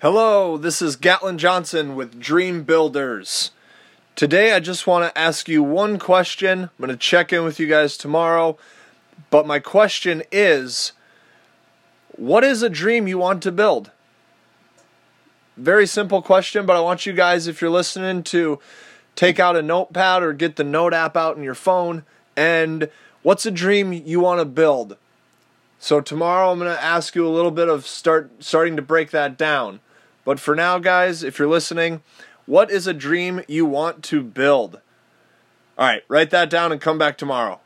Hello, this is Gatlin Johnson with Dream Builders. Today I just want to ask you one question. I'm going to check in with you guys tomorrow. But my question is what is a dream you want to build? Very simple question, but I want you guys, if you're listening, to take out a notepad or get the note app out in your phone and what's a dream you want to build? So tomorrow I'm going to ask you a little bit of start starting to break that down. But for now, guys, if you're listening, what is a dream you want to build? All right, write that down and come back tomorrow.